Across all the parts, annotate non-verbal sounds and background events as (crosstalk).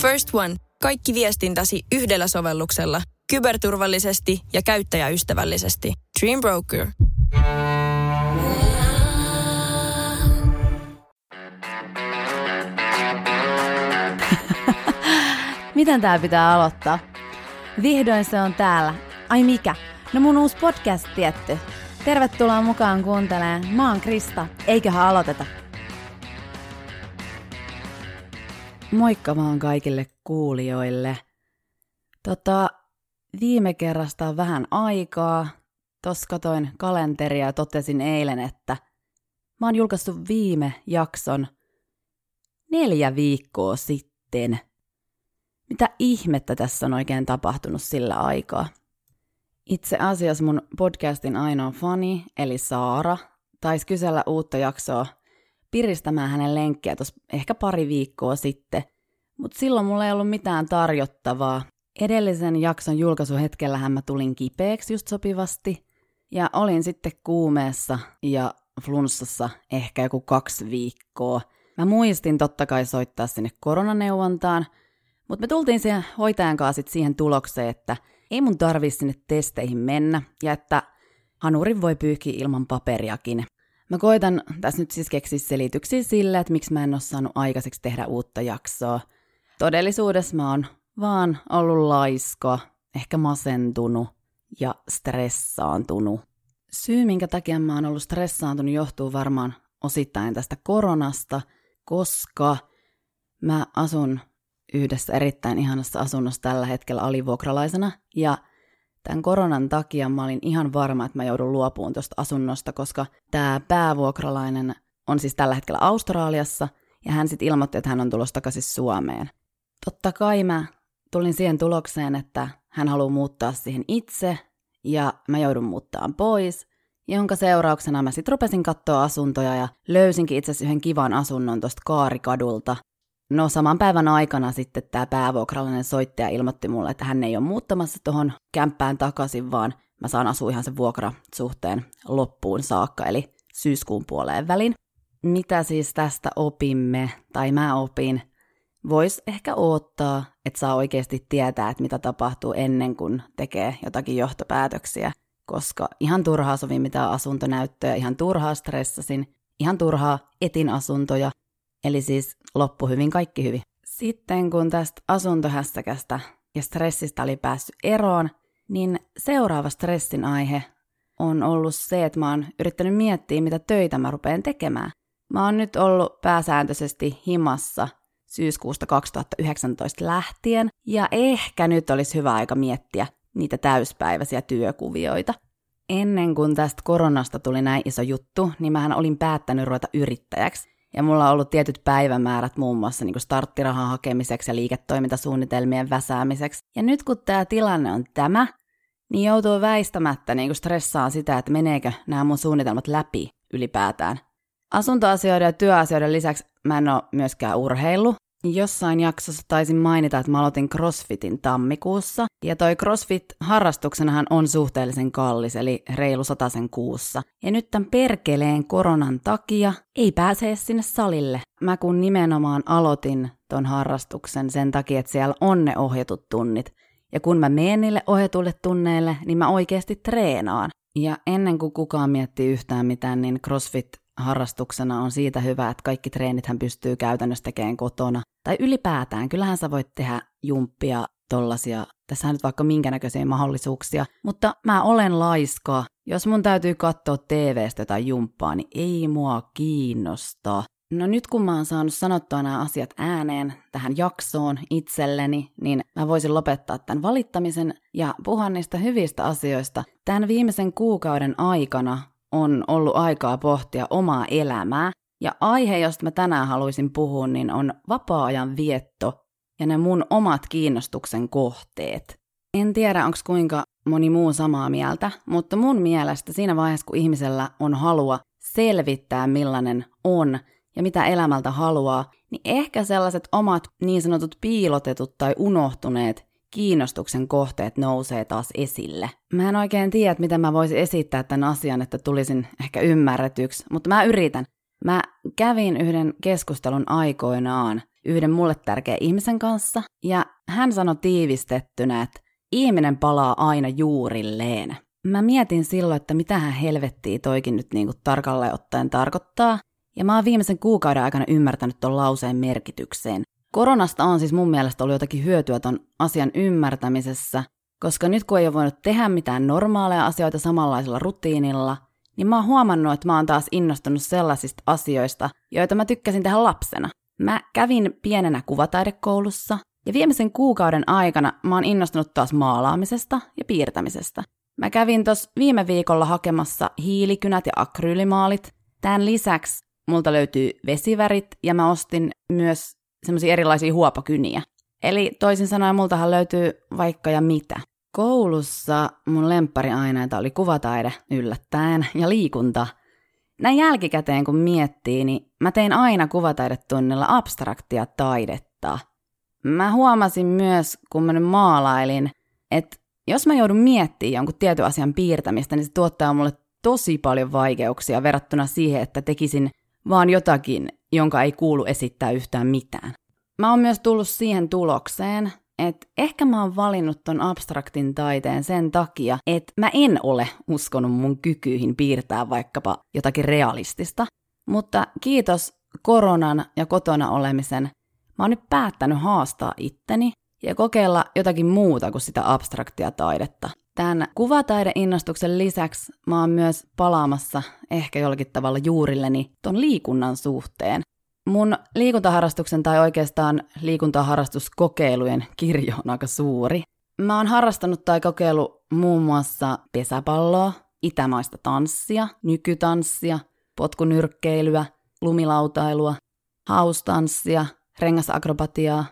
First One. Kaikki viestintäsi yhdellä sovelluksella. Kyberturvallisesti ja käyttäjäystävällisesti. Dream Broker. (laughs) Miten tää pitää aloittaa? Vihdoin se on täällä. Ai mikä? No mun uusi podcast tietty. Tervetuloa mukaan kuuntelemaan. Mä oon Krista. Eiköhän aloiteta. Moikka vaan kaikille kuulijoille. Tota, viime kerrasta on vähän aikaa. Tos katoin kalenteria ja totesin eilen, että mä oon julkaissut viime jakson neljä viikkoa sitten. Mitä ihmettä tässä on oikein tapahtunut sillä aikaa? Itse asiassa mun podcastin ainoa fani, eli Saara, taisi kysellä uutta jaksoa piristämään hänen lenkkiä tuossa ehkä pari viikkoa sitten, mutta silloin mulla ei ollut mitään tarjottavaa. Edellisen jakson julkaisuhetkellähän mä tulin kipeäksi just sopivasti, ja olin sitten kuumeessa ja flunssassa ehkä joku kaksi viikkoa. Mä muistin totta kai soittaa sinne koronaneuvontaan, mutta me tultiin siihen hoitajan kanssa sit siihen tulokseen, että ei mun tarvi sinne testeihin mennä ja että hanurin voi pyyhkiä ilman paperiakin. Mä koitan tässä nyt siis keksiä selityksiä sille, että miksi mä en ole saanut aikaiseksi tehdä uutta jaksoa. Todellisuudessa mä oon vaan ollut laiska, ehkä masentunut ja stressaantunut. Syy, minkä takia mä oon ollut stressaantunut, johtuu varmaan osittain tästä koronasta, koska mä asun yhdessä erittäin ihanassa asunnossa tällä hetkellä alivuokralaisena, ja tämän koronan takia mä olin ihan varma, että mä joudun luopuun tuosta asunnosta, koska tämä päävuokralainen on siis tällä hetkellä Australiassa, ja hän sitten ilmoitti, että hän on tulossa takaisin Suomeen. Totta kai mä tulin siihen tulokseen, että hän haluaa muuttaa siihen itse, ja mä joudun muuttaa pois, jonka seurauksena mä sitten rupesin katsoa asuntoja ja löysinkin itse asiassa yhden kivan asunnon tuosta Kaarikadulta, No saman päivän aikana sitten tämä päävuokralainen soittaja ilmoitti mulle, että hän ei ole muuttamassa tuohon kämppään takaisin, vaan mä saan asua ihan sen vuokrasuhteen loppuun saakka, eli syyskuun puoleen välin. Mitä siis tästä opimme, tai mä opin, vois ehkä odottaa, että saa oikeasti tietää, että mitä tapahtuu ennen kuin tekee jotakin johtopäätöksiä, koska ihan turhaa sovi mitään asuntonäyttöjä, ihan turhaa stressasin, ihan turhaa etin asuntoja, Eli siis loppu hyvin, kaikki hyvin. Sitten kun tästä asuntohässäkästä ja stressistä oli päässyt eroon, niin seuraava stressin aihe on ollut se, että mä oon yrittänyt miettiä, mitä töitä mä rupean tekemään. Mä oon nyt ollut pääsääntöisesti himassa syyskuusta 2019 lähtien, ja ehkä nyt olisi hyvä aika miettiä niitä täyspäiväisiä työkuvioita. Ennen kuin tästä koronasta tuli näin iso juttu, niin mähän olin päättänyt ruveta yrittäjäksi. Ja mulla on ollut tietyt päivämäärät muun muassa niin starttirahan hakemiseksi ja liiketoimintasuunnitelmien väsäämiseksi. Ja nyt kun tämä tilanne on tämä, niin joutuu väistämättä niin stressaan sitä, että meneekö nämä mun suunnitelmat läpi ylipäätään. Asuntoasioiden ja työasioiden lisäksi mä en ole myöskään urheillut, Jossain jaksossa taisin mainita, että mä aloitin CrossFitin tammikuussa, ja toi CrossFit-harrastuksenahan on suhteellisen kallis, eli reilu sen kuussa. Ja nyt tämän perkeleen koronan takia ei pääse sinne salille. Mä kun nimenomaan aloitin ton harrastuksen sen takia, että siellä on ne ohjatut tunnit. Ja kun mä menen niille ohjatuille tunneille, niin mä oikeasti treenaan. Ja ennen kuin kukaan miettii yhtään mitään, niin CrossFit harrastuksena on siitä hyvä, että kaikki treenit hän pystyy käytännössä tekemään kotona. Tai ylipäätään, kyllähän sä voit tehdä jumppia tollasia, tässä on nyt vaikka minkä näköisiä mahdollisuuksia, mutta mä olen laiska. Jos mun täytyy katsoa TVstä tai jumppaa, niin ei mua kiinnosta. No nyt kun mä oon saanut sanottua nämä asiat ääneen tähän jaksoon itselleni, niin mä voisin lopettaa tämän valittamisen ja puhua niistä hyvistä asioista. Tämän viimeisen kuukauden aikana on ollut aikaa pohtia omaa elämää. Ja aihe, josta mä tänään haluaisin puhua, niin on vapaa-ajan vietto ja ne mun omat kiinnostuksen kohteet. En tiedä, onko kuinka moni muu samaa mieltä, mutta mun mielestä siinä vaiheessa, kun ihmisellä on halua selvittää, millainen on ja mitä elämältä haluaa, niin ehkä sellaiset omat niin sanotut piilotetut tai unohtuneet kiinnostuksen kohteet nousee taas esille. Mä en oikein tiedä, miten mä voisin esittää tämän asian, että tulisin ehkä ymmärretyksi, mutta mä yritän. Mä kävin yhden keskustelun aikoinaan yhden mulle tärkeän ihmisen kanssa, Ja hän sanoi tiivistettynä, että ihminen palaa aina juurilleen. Mä mietin silloin, että mitähän helvettiä toikin nyt niinku tarkalleen ottaen tarkoittaa, ja mä oon viimeisen kuukauden aikana ymmärtänyt ton lauseen merkitykseen. Koronasta on siis mun mielestä ollut jotakin hyötyä ton asian ymmärtämisessä, koska nyt kun ei ole voinut tehdä mitään normaaleja asioita samanlaisella rutiinilla, niin mä oon huomannut, että mä oon taas innostunut sellaisista asioista, joita mä tykkäsin tehdä lapsena. Mä kävin pienenä kuvataidekoulussa, ja viimeisen kuukauden aikana mä oon innostunut taas maalaamisesta ja piirtämisestä. Mä kävin tos viime viikolla hakemassa hiilikynät ja akryylimaalit. Tämän lisäksi multa löytyy vesivärit ja mä ostin myös semmoisia erilaisia huopakyniä. Eli toisin sanoen multahan löytyy vaikka ja mitä. Koulussa mun lemppariaineita oli kuvataide yllättäen ja liikunta. Näin jälkikäteen kun miettii, niin mä tein aina kuvataidetunnilla abstraktia taidetta. Mä huomasin myös, kun mä nyt maalailin, että jos mä joudun miettimään jonkun tietyn asian piirtämistä, niin se tuottaa mulle tosi paljon vaikeuksia verrattuna siihen, että tekisin vaan jotakin, jonka ei kuulu esittää yhtään mitään. Mä oon myös tullut siihen tulokseen, että ehkä mä oon valinnut ton abstraktin taiteen sen takia, että mä en ole uskonut mun kykyihin piirtää vaikkapa jotakin realistista. Mutta kiitos koronan ja kotona olemisen, mä oon nyt päättänyt haastaa itteni ja kokeilla jotakin muuta kuin sitä abstraktia taidetta. Tämän kuvataideinnostuksen lisäksi mä oon myös palaamassa ehkä jollakin tavalla juurilleni ton liikunnan suhteen. Mun liikuntaharrastuksen tai oikeastaan liikuntaharrastuskokeilujen kirjo on aika suuri. Mä oon harrastanut tai kokeilu muun muassa pesäpalloa, itämaista tanssia, nykytanssia, potkunyrkkeilyä, lumilautailua, haustanssia, rengasakrobatiaa,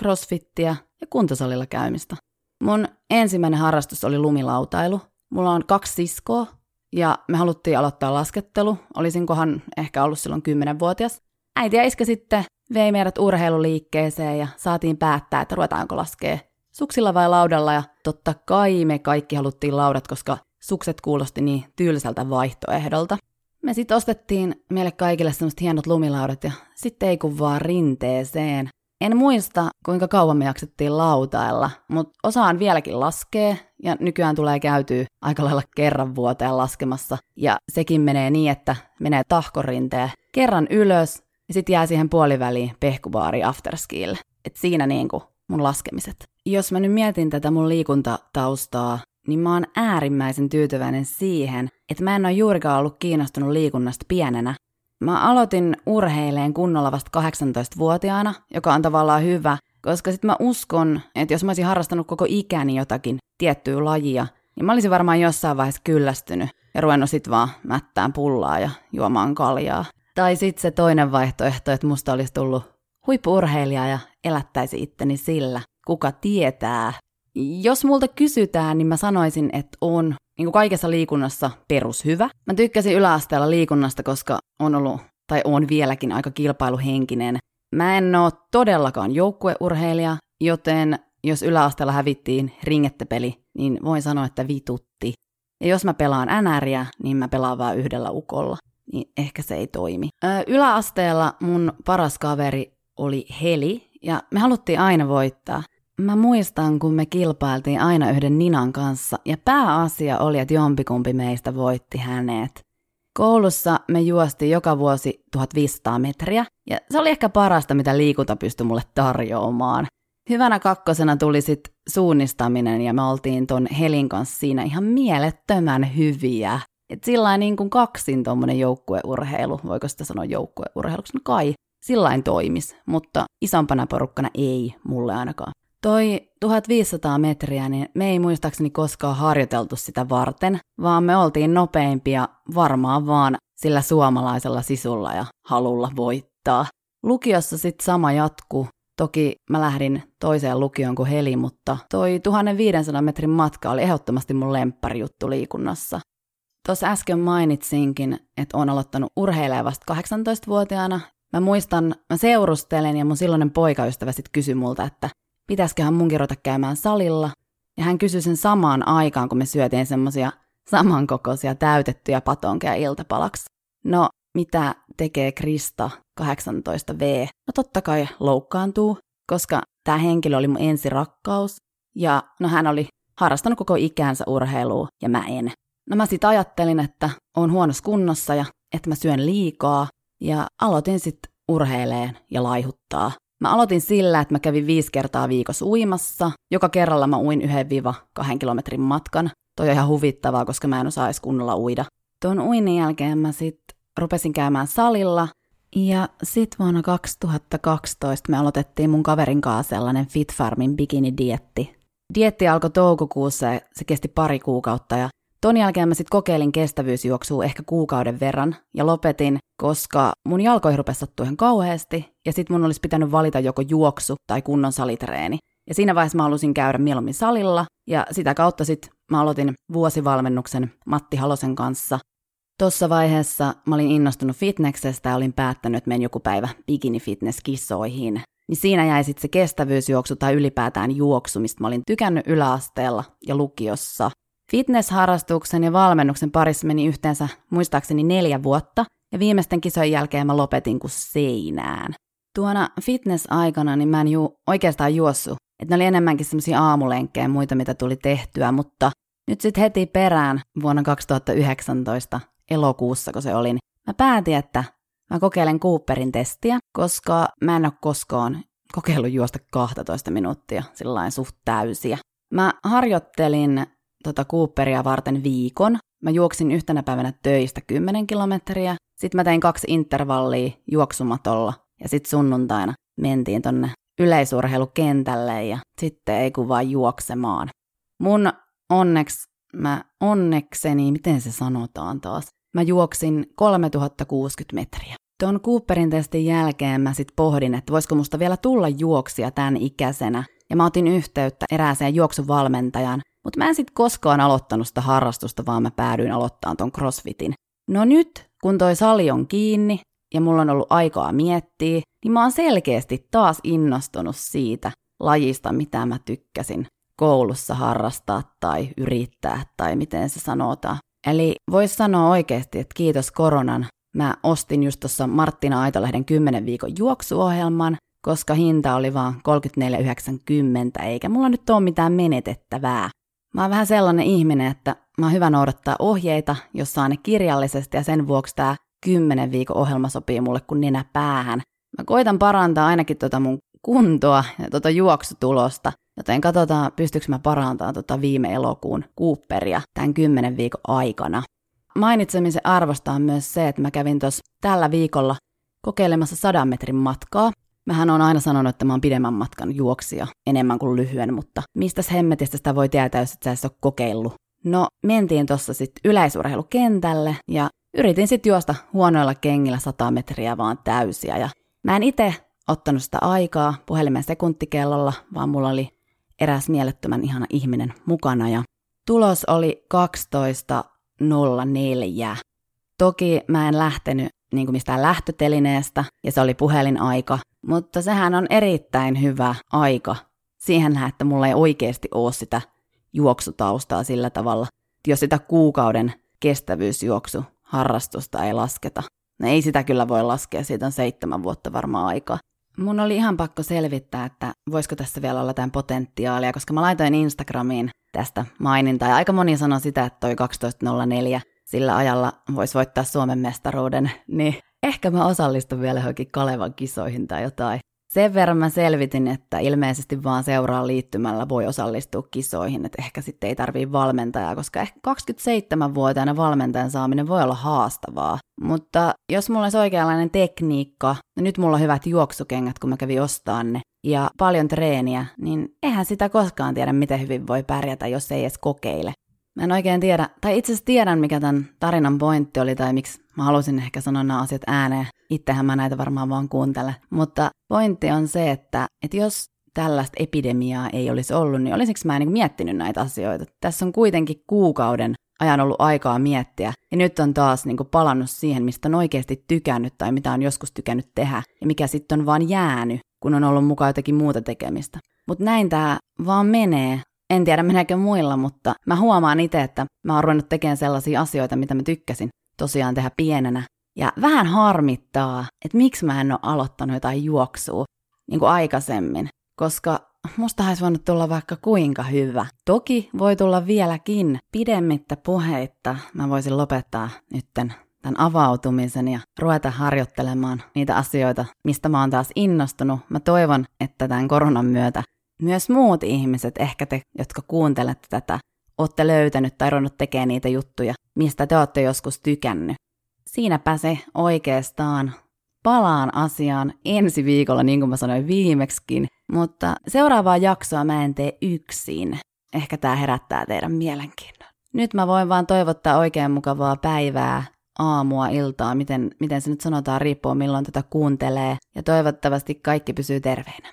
crossfittiä ja kuntosalilla käymistä. Mun ensimmäinen harrastus oli lumilautailu. Mulla on kaksi siskoa ja me haluttiin aloittaa laskettelu. Olisinkohan ehkä ollut silloin 10-vuotias. Äiti ja iskä sitten vei meidät urheiluliikkeeseen ja saatiin päättää, että ruvetaanko laskea suksilla vai laudalla. Ja totta kai me kaikki haluttiin laudat, koska sukset kuulosti niin tylsältä vaihtoehdolta. Me sitten ostettiin meille kaikille semmoiset hienot lumilaudat ja sitten ei kun vaan rinteeseen. En muista, kuinka kauan me jaksettiin lautailla, mutta osaan vieläkin laskee ja nykyään tulee käytyä aika lailla kerran vuoteen laskemassa. Ja sekin menee niin, että menee tahkorinteen kerran ylös ja sitten jää siihen puoliväliin pehkubaari afterskille. Et siinä niinku mun laskemiset. Jos mä nyt mietin tätä mun liikuntataustaa, niin mä oon äärimmäisen tyytyväinen siihen, että mä en ole juurikaan ollut kiinnostunut liikunnasta pienenä, Mä aloitin urheileen kunnolla vasta 18-vuotiaana, joka on tavallaan hyvä, koska sitten mä uskon, että jos mä olisin harrastanut koko ikäni jotakin tiettyä lajia, niin mä olisin varmaan jossain vaiheessa kyllästynyt ja ruvennut sit vaan mättään pullaa ja juomaan kaljaa. Tai sitten se toinen vaihtoehto, että musta olisi tullut huippurheilija ja elättäisi itteni sillä. Kuka tietää? Jos multa kysytään, niin mä sanoisin, että on niin kuin kaikessa liikunnassa perushyvä. Mä tykkäsin yläasteella liikunnasta, koska on ollut, tai on vieläkin aika kilpailuhenkinen. Mä en oo todellakaan joukkueurheilija, joten jos yläasteella hävittiin ringettepeli, niin voin sanoa, että vitutti. Ja jos mä pelaan NRiä, niin mä pelaan vain yhdellä ukolla. Niin ehkä se ei toimi. Öö, yläasteella mun paras kaveri oli Heli, ja me haluttiin aina voittaa. Mä muistan, kun me kilpailtiin aina yhden Ninan kanssa, ja pääasia oli, että jompikumpi meistä voitti hänet. Koulussa me juostiin joka vuosi 1500 metriä, ja se oli ehkä parasta, mitä liikunta pystyi mulle tarjoamaan. Hyvänä kakkosena tuli sitten suunnistaminen, ja me oltiin ton Helin kanssa siinä ihan mielettömän hyviä. Et sillä niin kuin kaksin tuommoinen joukkueurheilu, voiko sitä sanoa joukkueurheiluksi? No kai, sillain toimis, mutta isompana porukkana ei mulle ainakaan. Toi 1500 metriä, niin me ei muistaakseni koskaan harjoiteltu sitä varten, vaan me oltiin nopeimpia varmaan vaan sillä suomalaisella sisulla ja halulla voittaa. Lukiossa sitten sama jatku. Toki mä lähdin toiseen lukioon kuin Heli, mutta toi 1500 metrin matka oli ehdottomasti mun lempparijuttu liikunnassa. Tuossa äsken mainitsinkin, että on aloittanut urheilemaan vasta 18-vuotiaana. Mä muistan, mä seurustelen ja mun silloinen poikaystävä sitten kysyi multa, että pitäisiköhän munkin ruveta käymään salilla. Ja hän kysyi sen samaan aikaan, kun me syötiin semmosia samankokoisia täytettyjä patonkeja iltapalaksi. No, mitä tekee Krista 18V? No totta kai loukkaantuu, koska tämä henkilö oli mun ensirakkaus, ja no hän oli harrastanut koko ikänsä urheilua, ja mä en. No mä sitten ajattelin, että on huonossa kunnossa ja että mä syön liikaa, ja aloitin sitten urheileen ja laihuttaa. Mä aloitin sillä, että mä kävin viisi kertaa viikossa uimassa. Joka kerralla mä uin 1-2 kilometrin matkan. Toi on ihan huvittavaa, koska mä en osaa edes kunnolla uida. Tuon uinin jälkeen mä sitten rupesin käymään salilla. Ja sit vuonna 2012 me aloitettiin mun kaverin kanssa sellainen Fit Farmin bikini-dietti. Dietti alkoi toukokuussa ja se kesti pari kuukautta ja Ton jälkeen mä sitten kokeilin kestävyysjuoksua ehkä kuukauden verran ja lopetin, koska mun jalkoihin rupesi sattua ihan kauheasti ja sitten mun olisi pitänyt valita joko juoksu tai kunnon salitreeni. Ja siinä vaiheessa mä halusin käydä mieluummin salilla ja sitä kautta sitten mä aloitin vuosivalmennuksen Matti Halosen kanssa. Tuossa vaiheessa mä olin innostunut fitneksestä ja olin päättänyt, että menen joku päivä bikini fitness kisoihin. Niin siinä jäi sitten se kestävyysjuoksu tai ylipäätään juoksu, mistä mä olin tykännyt yläasteella ja lukiossa. Fitness-harrastuksen ja valmennuksen parissa meni yhteensä muistaakseni neljä vuotta, ja viimeisten kisojen jälkeen mä lopetin kuin seinään. Tuona fitness-aikana niin mä en ju- oikeastaan juossu, että ne oli enemmänkin semmoisia aamulenkkejä ja muita, mitä tuli tehtyä, mutta nyt sitten heti perään vuonna 2019 elokuussa, kun se oli, niin mä päätin, että mä kokeilen Cooperin testiä, koska mä en ole koskaan kokeillut juosta 12 minuuttia sillä suht täysiä. Mä harjoittelin tota Cooperia varten viikon. Mä juoksin yhtenä päivänä töistä 10 kilometriä, sitten mä tein kaksi intervallia juoksumatolla ja sitten sunnuntaina mentiin tonne yleisurheilukentälle ja sitten ei kun vaan juoksemaan. Mun onneksi, mä onnekseni, miten se sanotaan taas, mä juoksin 3060 metriä. Tuon Cooperin testin jälkeen mä sitten pohdin, että voisiko musta vielä tulla juoksia tämän ikäisenä. Ja mä otin yhteyttä erääseen juoksuvalmentajan, mutta mä en sitten koskaan aloittanut sitä harrastusta, vaan mä päädyin aloittamaan ton crossfitin. No nyt, kun toi sali on kiinni ja mulla on ollut aikaa miettiä, niin mä oon selkeästi taas innostunut siitä lajista, mitä mä tykkäsin koulussa harrastaa tai yrittää tai miten se sanotaan. Eli vois sanoa oikeasti, että kiitos koronan. Mä ostin just tuossa Marttina Aitolehden 10 viikon juoksuohjelman, koska hinta oli vaan 34,90 eikä mulla nyt ole mitään menetettävää. Mä oon vähän sellainen ihminen, että mä oon hyvä noudattaa ohjeita, jos saa ne kirjallisesti ja sen vuoksi tää 10 viikon ohjelma sopii mulle kuin nenä päähän. Mä koitan parantaa ainakin tota mun kuntoa ja tota juoksutulosta, joten katsotaan pystyykö mä parantamaan tota viime elokuun Cooperia tämän 10 viikon aikana. Mainitsemisen arvostaa myös se, että mä kävin tuossa tällä viikolla kokeilemassa sadan metrin matkaa, Mähän on aina sanonut, että mä oon pidemmän matkan juoksija enemmän kuin lyhyen, mutta mistä hemmetistä sitä voi tietää, jos et sä ole kokeillut? No, mentiin tuossa sitten yleisurheilukentälle ja yritin sitten juosta huonoilla kengillä 100 metriä vaan täysiä. Ja mä en itse ottanut sitä aikaa puhelimen sekuntikellolla, vaan mulla oli eräs mielettömän ihana ihminen mukana ja tulos oli 12.04. Toki mä en lähtenyt niin kuin mistään lähtötelineestä ja se oli puhelinaika, mutta sehän on erittäin hyvä aika siihen että mulla ei oikeasti ole sitä juoksutaustaa sillä tavalla, jos sitä kuukauden kestävyysjuoksu harrastusta ei lasketa. No ei sitä kyllä voi laskea, siitä on seitsemän vuotta varmaan aikaa. Mun oli ihan pakko selvittää, että voisiko tässä vielä olla jotain potentiaalia, koska mä laitoin Instagramiin tästä mainintaa, ja aika moni sanoi sitä, että toi 12.04 sillä ajalla voisi voittaa Suomen mestaruuden, niin ehkä mä osallistun vielä johonkin Kalevan kisoihin tai jotain. Sen verran mä selvitin, että ilmeisesti vaan seuraan liittymällä voi osallistua kisoihin, että ehkä sitten ei tarvii valmentajaa, koska ehkä 27-vuotiaana valmentajan saaminen voi olla haastavaa. Mutta jos mulla olisi oikeanlainen tekniikka, ja nyt mulla on hyvät juoksukengät, kun mä kävin ostaan ne, ja paljon treeniä, niin eihän sitä koskaan tiedä, miten hyvin voi pärjätä, jos ei edes kokeile. Mä en oikein tiedä, tai itse asiassa tiedän, mikä tämän tarinan pointti oli, tai miksi mä halusin ehkä sanoa nämä asiat ääneen. Itsehän mä näitä varmaan vaan kuuntele. Mutta pointti on se, että, että jos tällaista epidemiaa ei olisi ollut, niin olisinko mä niin miettinyt näitä asioita? Tässä on kuitenkin kuukauden ajan ollut aikaa miettiä, ja nyt on taas niin palannut siihen, mistä on oikeasti tykännyt tai mitä on joskus tykännyt tehdä, ja mikä sitten on vaan jäänyt, kun on ollut mukaan jotakin muuta tekemistä. Mutta näin tämä vaan menee en tiedä meneekö muilla, mutta mä huomaan itse, että mä oon ruvennut tekemään sellaisia asioita, mitä mä tykkäsin tosiaan tehdä pienenä. Ja vähän harmittaa, että miksi mä en ole aloittanut jotain juoksua niin kuin aikaisemmin. koska musta olisi voinut tulla vaikka kuinka hyvä. Toki voi tulla vieläkin pidemmittä puheitta. Mä voisin lopettaa nytten tämän avautumisen ja ruveta harjoittelemaan niitä asioita, mistä mä oon taas innostunut. Mä toivon, että tämän koronan myötä myös muut ihmiset, ehkä te, jotka kuuntelette tätä, olette löytänyt tai ruvennut tekemään niitä juttuja, mistä te olette joskus tykännyt. Siinäpä se oikeastaan. Palaan asiaan ensi viikolla, niin kuin mä sanoin viimeksikin, mutta seuraavaa jaksoa mä en tee yksin. Ehkä tää herättää teidän mielenkiinnon. Nyt mä voin vaan toivottaa oikein mukavaa päivää, aamua, iltaa, miten, miten se nyt sanotaan, riippuu milloin tätä kuuntelee. Ja toivottavasti kaikki pysyy terveinä.